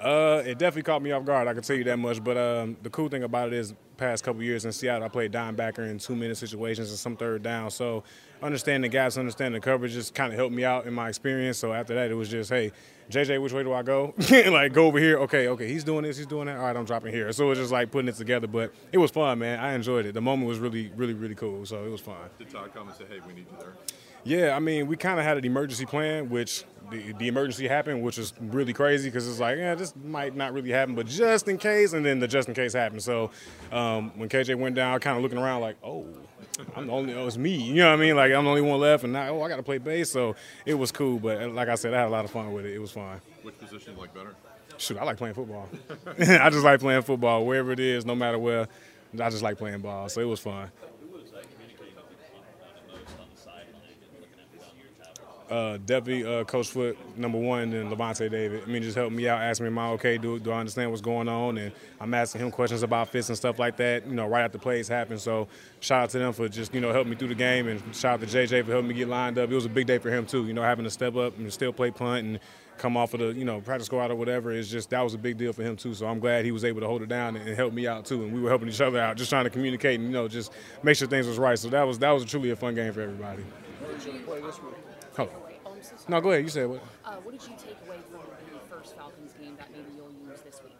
Uh, it definitely caught me off guard. I can tell you that much. But um, the cool thing about it is, past couple years in Seattle, I played dime backer in two-minute situations and some third down. So understanding the gaps, understanding the coverage, just kind of helped me out in my experience. So after that, it was just, hey, JJ, which way do I go? like go over here. Okay, okay, he's doing this, he's doing that. All right, I'm dropping here. So it was just like putting it together. But it was fun, man. I enjoyed it. The moment was really, really, really cool. So it was fun. Did Todd come and say, "Hey, we need you there"? Yeah, I mean, we kind of had an emergency plan, which the, the emergency happened, which was really crazy because it's like, yeah, this might not really happen, but just in case, and then the just in case happened. So um, when KJ went down, kind of looking around like, oh, I'm the only, oh, it's me. You know what I mean? Like I'm the only one left, and now, oh, I got to play bass. So it was cool, but uh, like I said, I had a lot of fun with it. It was fun. Which position you like better? Shoot, I like playing football. I just like playing football wherever it is, no matter where. I just like playing ball, so it was fun. Uh, definitely uh, Coach Foote, number one, and Lavonte David. I mean, just help me out, ask me, am I okay? Do, do I understand what's going on? And I'm asking him questions about fits and stuff like that, you know, right after plays happen. So shout out to them for just, you know, helping me through the game. And shout out to JJ for helping me get lined up. It was a big day for him, too, you know, having to step up and still play punt and come off of the, you know, practice squad or whatever. It's just, that was a big deal for him, too. So I'm glad he was able to hold it down and, and help me out, too. And we were helping each other out, just trying to communicate and, you know, just make sure things was right. So that was, that was truly a fun game for everybody. Hold on. No, go ahead. You said what? Uh, what did you take away from first Falcons game that maybe you'll use this week?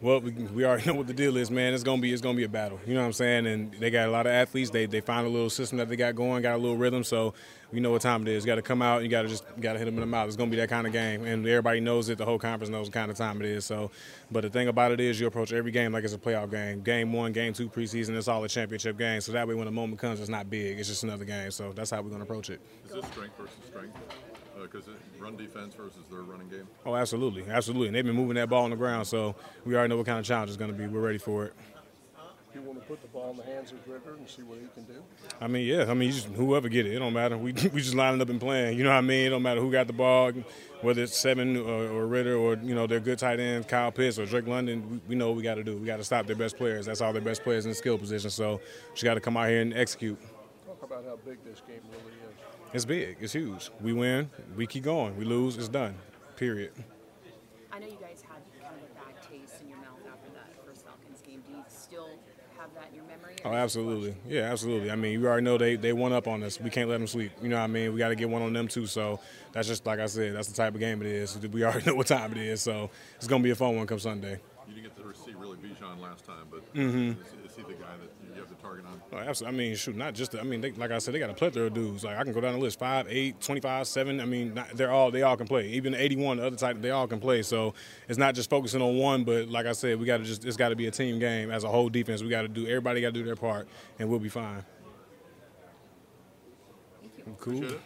Well, we, we already know what the deal is, man. It's gonna be it's gonna be a battle. You know what I'm saying? And they got a lot of athletes. They they find a little system that they got going, got a little rhythm. So we know what time it is. You got to come out. You got to just got to hit them in the mouth. It's gonna be that kind of game, and everybody knows it. The whole conference knows what kind of time it is. So, but the thing about it is, you approach every game like it's a playoff game. Game one, game two, preseason. It's all a championship game. So that way, when the moment comes, it's not big. It's just another game. So that's how we're gonna approach it. Is this strength versus strength? Because uh, run defense versus their running game. Oh, absolutely, absolutely. And they've been moving that ball on the ground, so we already know what kind of challenge it's going to be. We're ready for it. You want to put the ball in the hands of Ridder and see what he can do? I mean, yeah. I mean, just, whoever get it, it don't matter. We we just lining up and playing. You know what I mean? It don't matter who got the ball, whether it's Seven or, or Ridder or you know their good tight end Kyle Pitts or Drake London. We, we know what we got to do. We got to stop their best players. That's all their best players in the skill position. So just got to come out here and execute. Talk about how big this game really is. It's big. It's huge. We win. We keep going. We lose. It's done. Period. I know you guys had kind of a bad taste in your mouth after that first Falcons game. Do you still have that in your memory? Oh, absolutely. Yeah, absolutely. I mean, you already know they they won up on us. We can't let them sleep. You know what I mean? We got to get one on them too. So that's just like I said. That's the type of game it is. We already know what time it is. So it's gonna be a fun one come Sunday. You didn't get to see really Bijan last time, but mm-hmm. is, is he the guy that you have the target on? Oh, absolutely. I mean, shoot, not just. I mean, they, like I said, they got a plethora of dudes. Like I can go down the list: five, eight, 25, seven. I mean, not, they're all they all can play. Even the 81, the other type, they all can play. So it's not just focusing on one, but like I said, we got to just. It's got to be a team game as a whole defense. We got to do. Everybody got to do their part, and we'll be fine. Thank you. Cool. Thank